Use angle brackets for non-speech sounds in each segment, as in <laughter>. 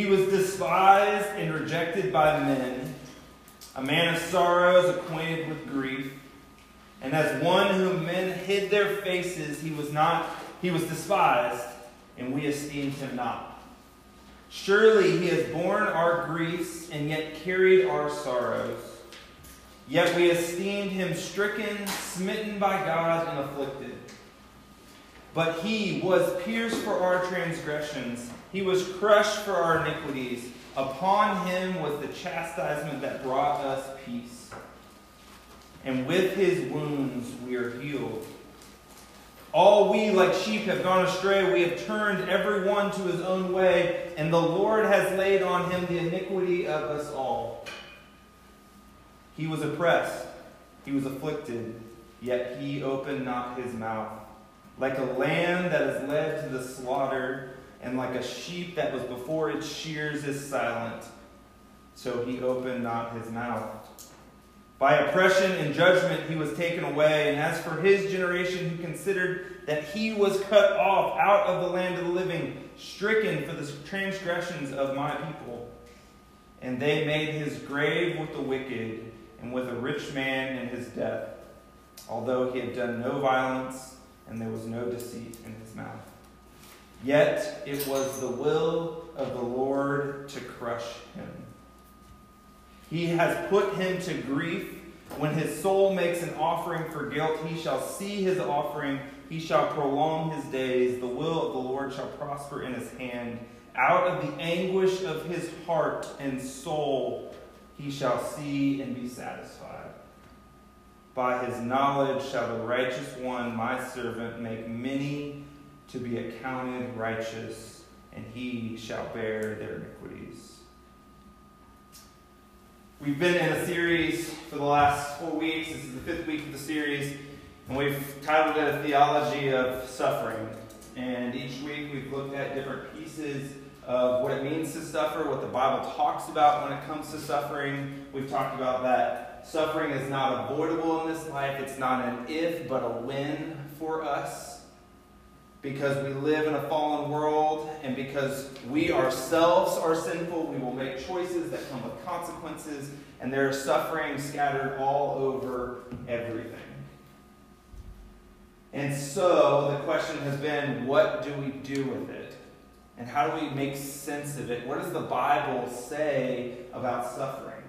He was despised and rejected by men, a man of sorrows, acquainted with grief. And as one whom men hid their faces, he was not he was despised, and we esteemed him not. Surely he has borne our griefs and yet carried our sorrows. Yet we esteemed him stricken, smitten by God, and afflicted. But he was pierced for our transgressions, he was crushed for our iniquities. Upon him was the chastisement that brought us peace. And with his wounds we are healed. All we, like sheep, have gone astray. We have turned every one to his own way, and the Lord has laid on him the iniquity of us all. He was oppressed, he was afflicted, yet he opened not his mouth. Like a lamb that is led to the slaughter, and like a sheep that was before its shears is silent, so he opened not his mouth. By oppression and judgment he was taken away. And as for his generation, who considered that he was cut off out of the land of the living, stricken for the transgressions of my people. And they made his grave with the wicked and with a rich man in his death, although he had done no violence and there was no deceit in his mouth. Yet it was the will of the Lord to crush him. He has put him to grief. When his soul makes an offering for guilt, he shall see his offering. He shall prolong his days. The will of the Lord shall prosper in his hand. Out of the anguish of his heart and soul, he shall see and be satisfied. By his knowledge shall the righteous one, my servant, make many to be accounted righteous, and he shall bear their iniquities. We've been in a series for the last four weeks. This is the fifth week of the series, and we've titled it A Theology of Suffering. And each week we've looked at different pieces of what it means to suffer, what the Bible talks about when it comes to suffering. We've talked about that suffering is not avoidable in this life, it's not an if, but a when for us because we live in a fallen world and because we ourselves are sinful, we will make choices that come with consequences, and there is suffering scattered all over everything. And so the question has been what do we do with it? And how do we make sense of it? What does the Bible say about suffering?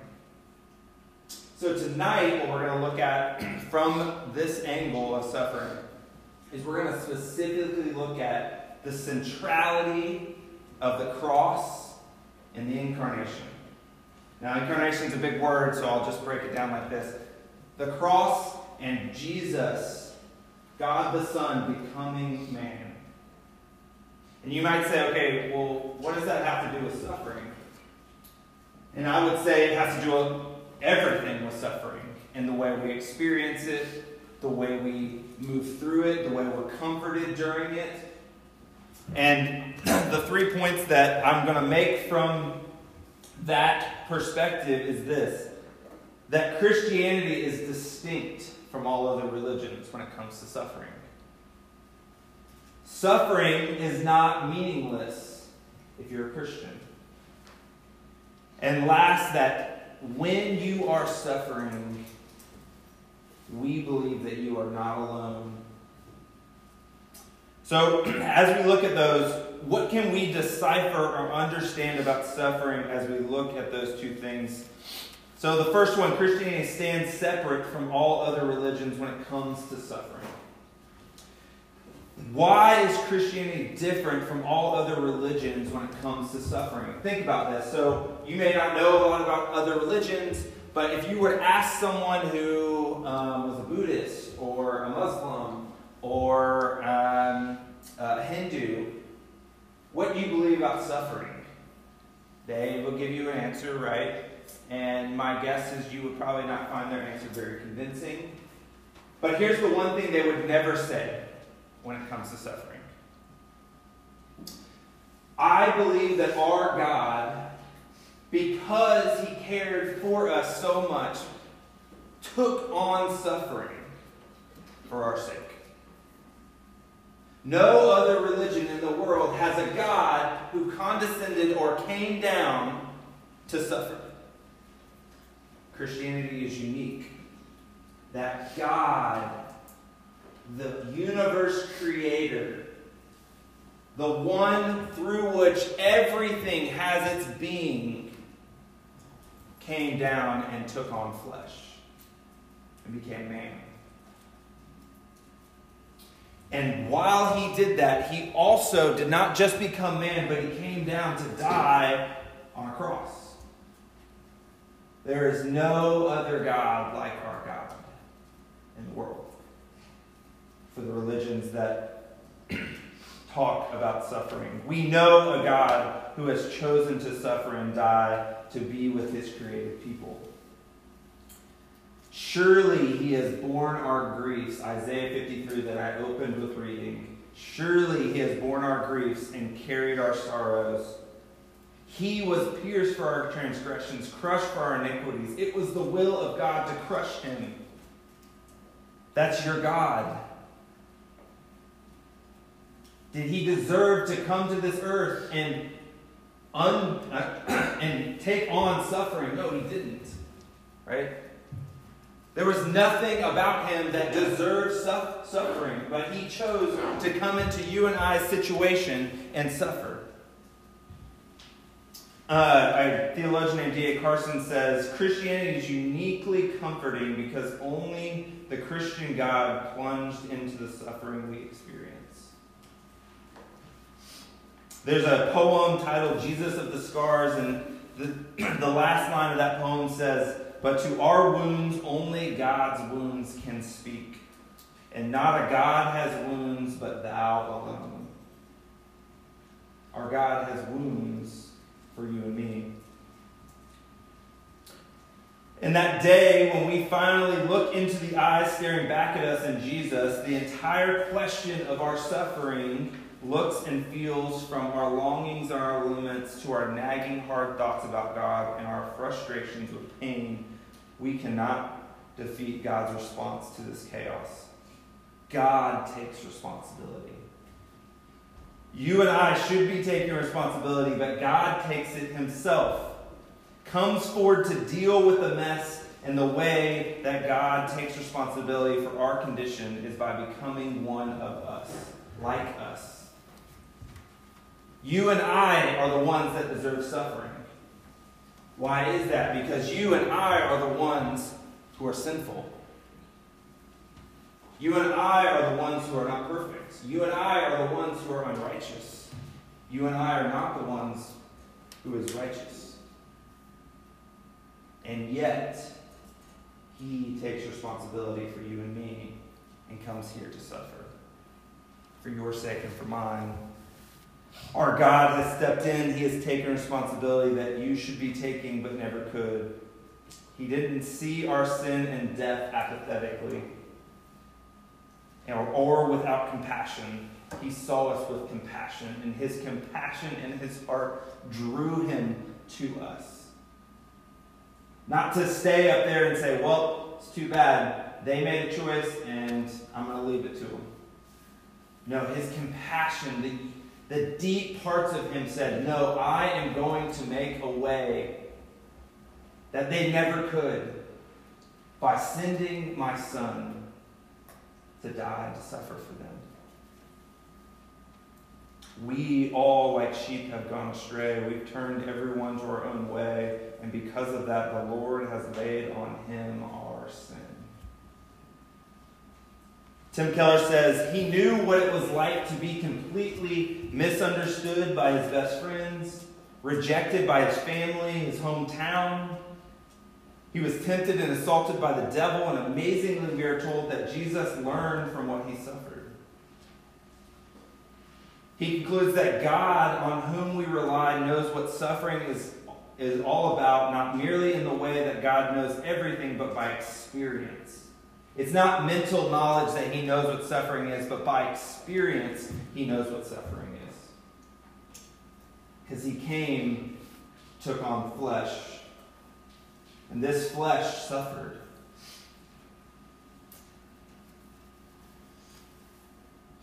So, tonight, what we're going to look at from this angle of suffering is we're going to specifically look at the centrality of the cross in the incarnation. Now, incarnation is a big word, so I'll just break it down like this the cross and Jesus, God the Son, becoming man. And you might say, okay, well, what does that have to do with suffering? And I would say it has to do with everything with suffering in the way we experience it, the way we move through it, the way we're comforted during it. And the three points that I'm going to make from that perspective is this that Christianity is distinct from all other religions when it comes to suffering. Suffering is not meaningless if you're a Christian. And last, that when you are suffering, we believe that you are not alone. So, <clears throat> as we look at those, what can we decipher or understand about suffering as we look at those two things? So, the first one Christianity stands separate from all other religions when it comes to suffering. Why is Christianity different from all other religions when it comes to suffering? Think about this. So, you may not know a lot about other religions, but if you were to ask someone who um, was a Buddhist or a Muslim or um, a Hindu, what do you believe about suffering? They will give you an answer, right? And my guess is you would probably not find their answer very convincing. But here's the one thing they would never say when it comes to suffering I believe that our God because he cared for us so much, took on suffering for our sake. No other religion in the world has a God who condescended or came down to suffer. Christianity is unique. That God, the universe creator, the one through which everything has its being, came down and took on flesh and became man. And while he did that, he also did not just become man, but he came down to die on a cross. There is no other God like our God in the world. For the religions that talk about suffering, we know a God who has chosen to suffer and die to be with his created people. Surely he has borne our griefs, Isaiah 53 that I opened with reading. Surely he has borne our griefs and carried our sorrows. He was pierced for our transgressions, crushed for our iniquities. It was the will of God to crush him. That's your God. Did he deserve to come to this earth and un, uh, <clears throat> and take on suffering? No, he didn't. Right? There was nothing about him that deserved suffering, but he chose to come into you and I's situation and suffer. Uh, a theologian named D.A. Carson says Christianity is uniquely comforting because only the Christian God plunged into the suffering we experience. There's a poem titled Jesus of the Scars, and the, <clears throat> the last line of that poem says, But to our wounds, only God's wounds can speak. And not a God has wounds, but thou alone. Our God has wounds for you and me. And that day, when we finally look into the eyes staring back at us in Jesus, the entire question of our suffering looks and feels from our longings and our limits to our nagging hard thoughts about God and our frustrations with pain. We cannot defeat God's response to this chaos. God takes responsibility. You and I should be taking responsibility, but God takes it himself. Comes forward to deal with the mess, and the way that God takes responsibility for our condition is by becoming one of us, like us. You and I are the ones that deserve suffering. Why is that? Because you and I are the ones who are sinful. You and I are the ones who are not perfect. You and I are the ones who are unrighteous. You and I are not the ones who is righteous. And yet, he takes responsibility for you and me and comes here to suffer. For your sake and for mine. Our God has stepped in. He has taken responsibility that you should be taking but never could. He didn't see our sin and death apathetically or, without compassion. He saw us with compassion, and his compassion in his heart drew him to us. Not to stay up there and say, well, it's too bad. They made a choice, and I'm going to leave it to them. No, his compassion, the, the deep parts of him said, No, I am going to make a way that they never could by sending my son to die, to suffer for them. We all, like sheep, have gone astray. We've turned everyone to our own way, and because of that, the Lord has laid on him our sin. Tim Keller says he knew what it was like to be completely misunderstood by his best friends, rejected by his family, his hometown, he was tempted and assaulted by the devil, and amazingly, we are told that Jesus learned from what he suffered. He concludes that God, on whom we rely, knows what suffering is, is all about, not merely in the way that God knows everything, but by experience. It's not mental knowledge that he knows what suffering is, but by experience, he knows what suffering is. Because he came, took on flesh, and this flesh suffered.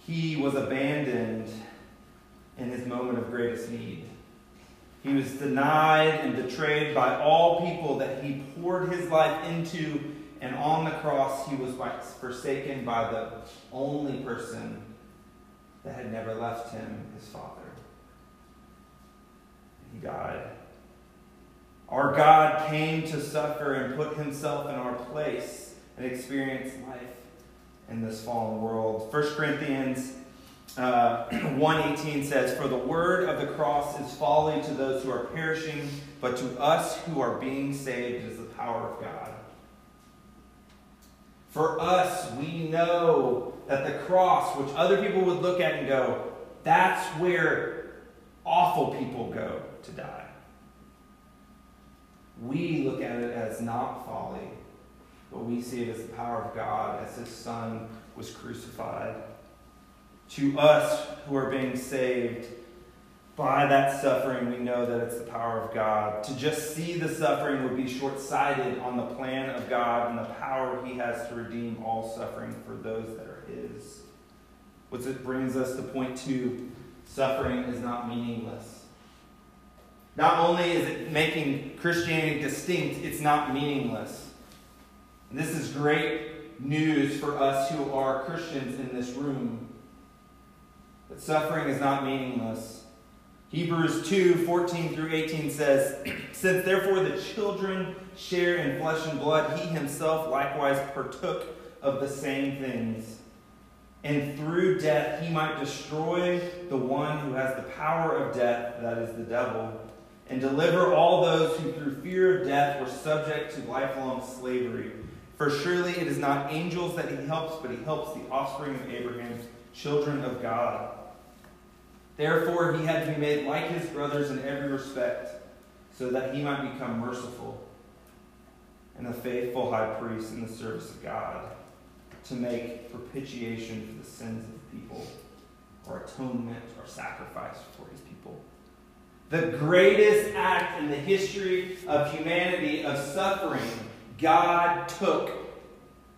he was abandoned in his moment of greatest need. He was denied and betrayed by all people that he poured his life into, and on the cross, he was forsaken by the only person that had never left him, his Father. He died. Our God came to suffer and put himself in our place and experience life in this fallen world. 1 Corinthians uh, <clears throat> 118 says, For the word of the cross is folly to those who are perishing, but to us who are being saved is the power of God. For us, we know that the cross, which other people would look at and go, that's where awful people go to die. We look at it as not folly, but we see it as the power of God as his son was crucified. To us who are being saved by that suffering, we know that it's the power of God. To just see the suffering would be short sighted on the plan of God and the power he has to redeem all suffering for those that are his. Which brings us to point two suffering is not meaningless. Not only is it making Christianity distinct, it's not meaningless. And this is great news for us who are Christians in this room. That suffering is not meaningless. Hebrews 2 14 through 18 says, Since therefore the children share in flesh and blood, he himself likewise partook of the same things. And through death he might destroy the one who has the power of death, that is the devil and deliver all those who through fear of death were subject to lifelong slavery. For surely it is not angels that he helps, but he helps the offspring of Abraham, children of God. Therefore, he had to be made like his brothers in every respect, so that he might become merciful and a faithful high priest in the service of God, to make propitiation for the sins of the people, or atonement or sacrifice for his people. The greatest act in the history of humanity of suffering, God took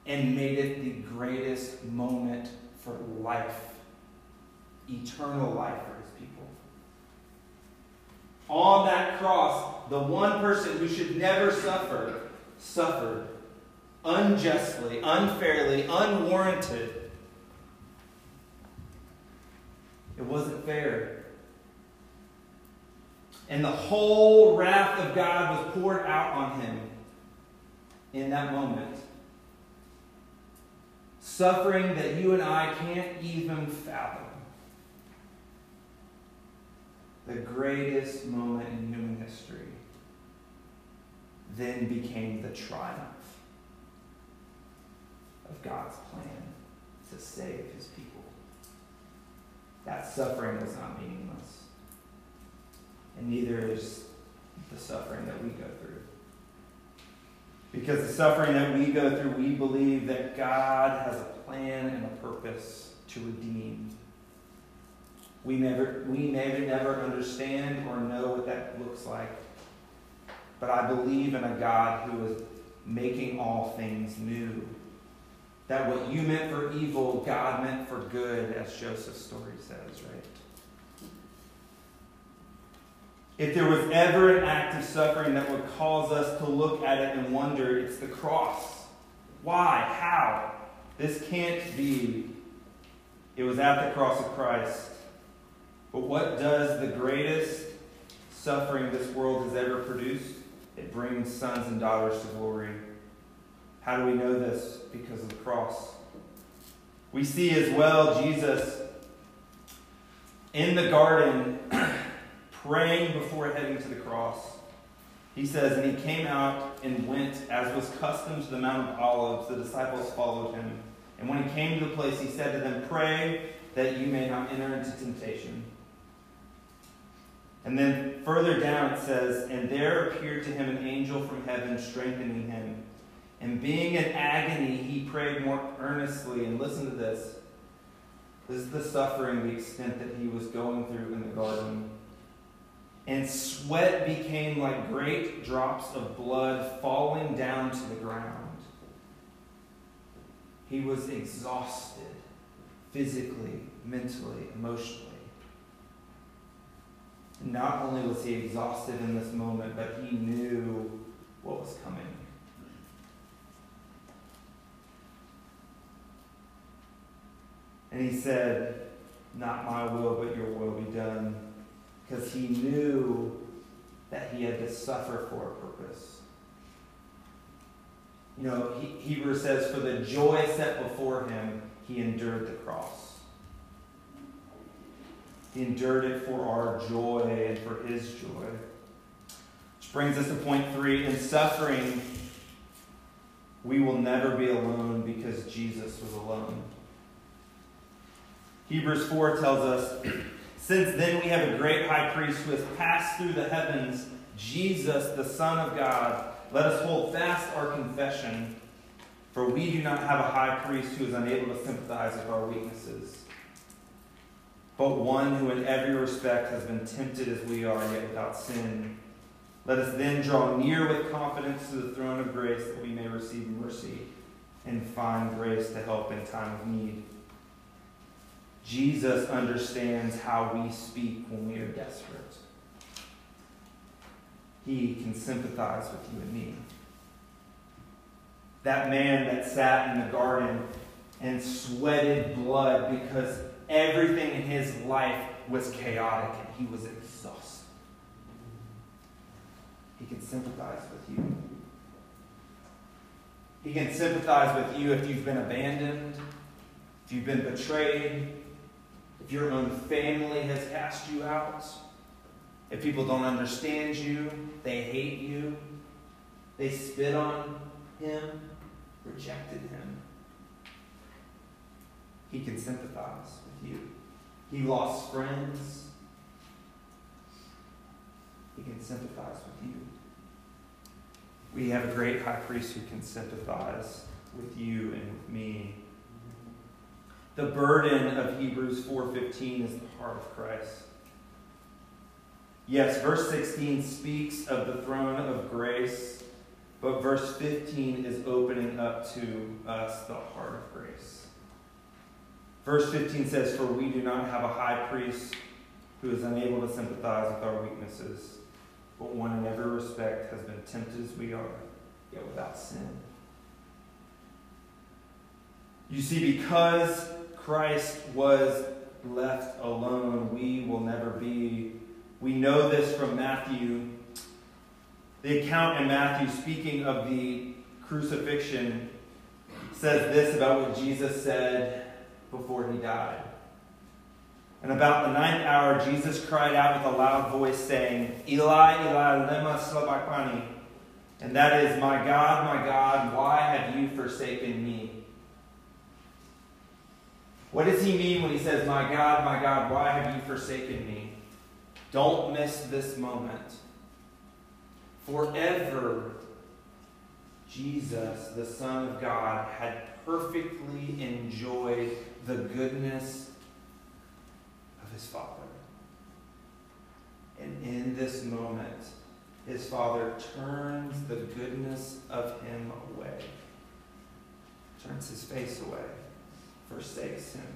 and made it the greatest moment for life, eternal life for his people. On that cross, the one person who should never suffer suffered unjustly, unfairly, unwarranted. It wasn't fair. And the whole wrath of God was poured out on him in that moment. Suffering that you and I can't even fathom. The greatest moment in human history then became the triumph of God's plan to save his people. That suffering was not meaningless and neither is the suffering that we go through. Because the suffering that we go through, we believe that God has a plan and a purpose to redeem. We never, we may never understand or know what that looks like. But I believe in a God who is making all things new. That what you meant for evil, God meant for good, as Joseph's story says, right? If there was ever an act of suffering that would cause us to look at it and wonder, it's the cross. Why? How? This can't be. It was at the cross of Christ. But what does the greatest suffering this world has ever produced? It brings sons and daughters to glory. How do we know this? Because of the cross. We see as well Jesus in the garden <clears throat> praying before heading to the cross. He says, And he came out and went, as was custom to the Mount of Olives. The disciples followed him. And when he came to the place, he said to them, Pray that you may not enter into temptation. And then further down it says, And there appeared to him an angel from heaven, strengthening him. And being in agony, he prayed more earnestly. And listen to this. This is the suffering, the extent that he was going through in the garden and sweat became like great drops of blood falling down to the ground. He was exhausted physically, mentally, emotionally. Not only was he exhausted in this moment, but he knew what was coming. And he said, Not my will, but your will be done. Because he knew that he had to suffer for a purpose. You know, he, Hebrews says, For the joy set before him, he endured the cross. He endured it for our joy and for his joy. Which brings us to point three. In suffering, we will never be alone because Jesus was alone. Hebrews 4 tells us Since then we have a great high priest who has passed through the heavens, Jesus, the Son of God. Let us hold fast our confession, for we do not have a high priest who is unable to sympathize with our weaknesses, but one who in every respect has been tempted as we are, yet without sin. Let us then draw near with confidence to the throne of grace that we may receive mercy and find grace to help in time of need. Jesus understands how we speak when we are desperate. He can sympathize with you and me. That man that sat in the garden and sweated blood because everything in his life was chaotic and he was exhausted. He can sympathize with you. He can sympathize with you if you've been abandoned, if you've been betrayed, if your own family has cast you out, if people don't understand you, they hate you, they spit on him, rejected him, he can sympathize with you. He lost friends, he can sympathize with you. We have a great high priest who can sympathize with you and with me the burden of Hebrews 4:15 is the heart of Christ. Yes, verse 16 speaks of the throne of grace, but verse 15 is opening up to us the heart of grace. Verse 15 says, For we do not have a high priest who is unable to sympathize with our weaknesses, but one in every respect has been tempted as we are, yet without sin. You see, because Christ was left alone, we will never be. We know this from Matthew. The account in Matthew, speaking of the crucifixion, says this about what Jesus said before he died. And about the ninth hour, Jesus cried out with a loud voice, saying, Eli, Eli, lema sabachthani. And that is, My God, my God, why have you forsaken me? What does he mean when he says, My God, my God, why have you forsaken me? Don't miss this moment. Forever, Jesus, the Son of God, had perfectly enjoyed the goodness of his Father. And in this moment, his Father turns the goodness of him away, turns his face away forsakes him.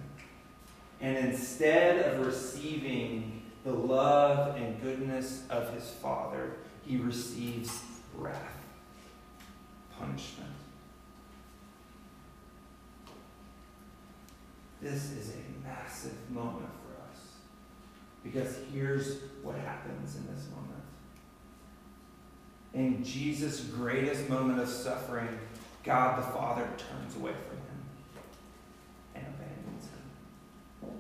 And instead of receiving the love and goodness of his Father, he receives wrath, punishment. This is a massive moment for us. Because here's what happens in this moment. In Jesus' greatest moment of suffering, God the Father turns away from him. And abandons him.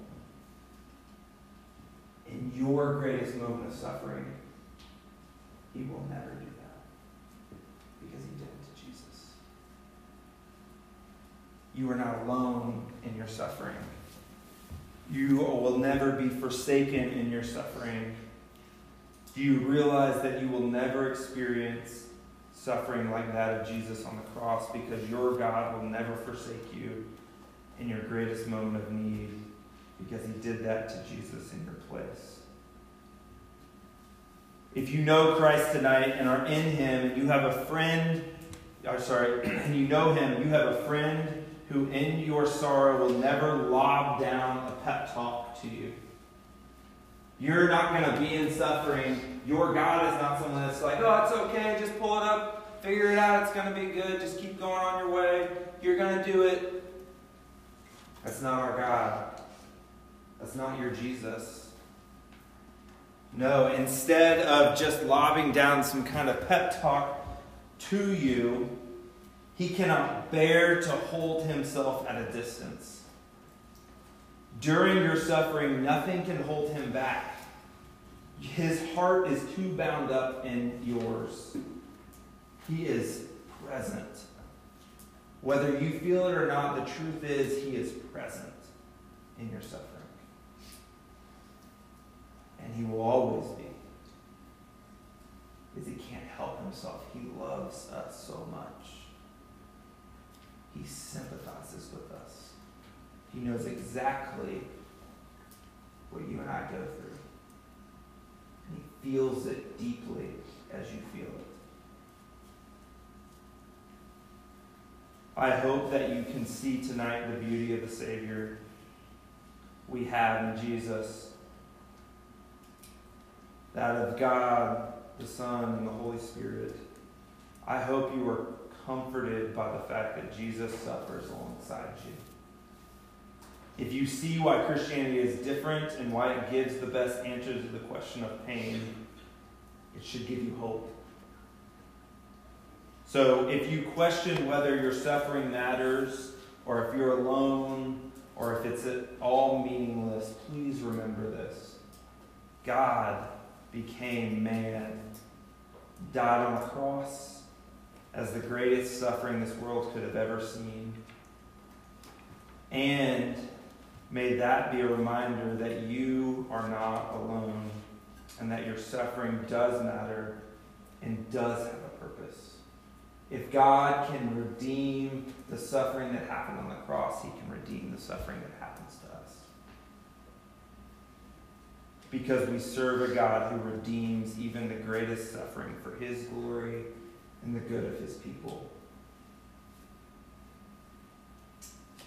In your greatest moment of suffering, He will never do that because He did it to Jesus. You are not alone in your suffering. You will never be forsaken in your suffering. Do you realize that you will never experience suffering like that of Jesus on the cross because your God will never forsake you in your greatest moment of need? because he did that to Jesus in your place. If you know Christ tonight and are in him, and you have a friend, or sorry, and <clears throat> you know him, you have a friend who in your sorrow will never lob down a pep talk to you. You're not going to be in suffering. Your God is not someone that's like, oh, it's okay, just pull it up, figure it out, it's going to be good, just keep going on your way. You're going to do it. That's not our God. That's not your Jesus. No, instead of just lobbing down some kind of pep talk to you, he cannot bear to hold himself at a distance. During your suffering, nothing can hold him back. His heart is too bound up in yours. He is present. Whether you feel it or not, the truth is, He is present in your suffering. And He will always be. Because He can't help Himself. He loves us so much. He sympathizes with us. He knows exactly what you and I go through. And He feels it deeply as you feel it. I hope that you can see tonight the beauty of the Savior we have in Jesus. That of God, the Son, and the Holy Spirit. I hope you are comforted by the fact that Jesus suffers alongside you. If you see why Christianity is different and why it gives the best answer to the question of pain, it should give you hope. So if you question whether your suffering matters, or if you're alone, or if it's at all meaningless, please remember this. God became man, died on a cross as the greatest suffering this world could have ever seen. And may that be a reminder that you are not alone and that your suffering does matter and does have a purpose. If God can redeem the suffering that happened on the cross, he can redeem the suffering that happens to us. Because we serve a God who redeems even the greatest suffering for his glory and the good of his people.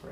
Pray.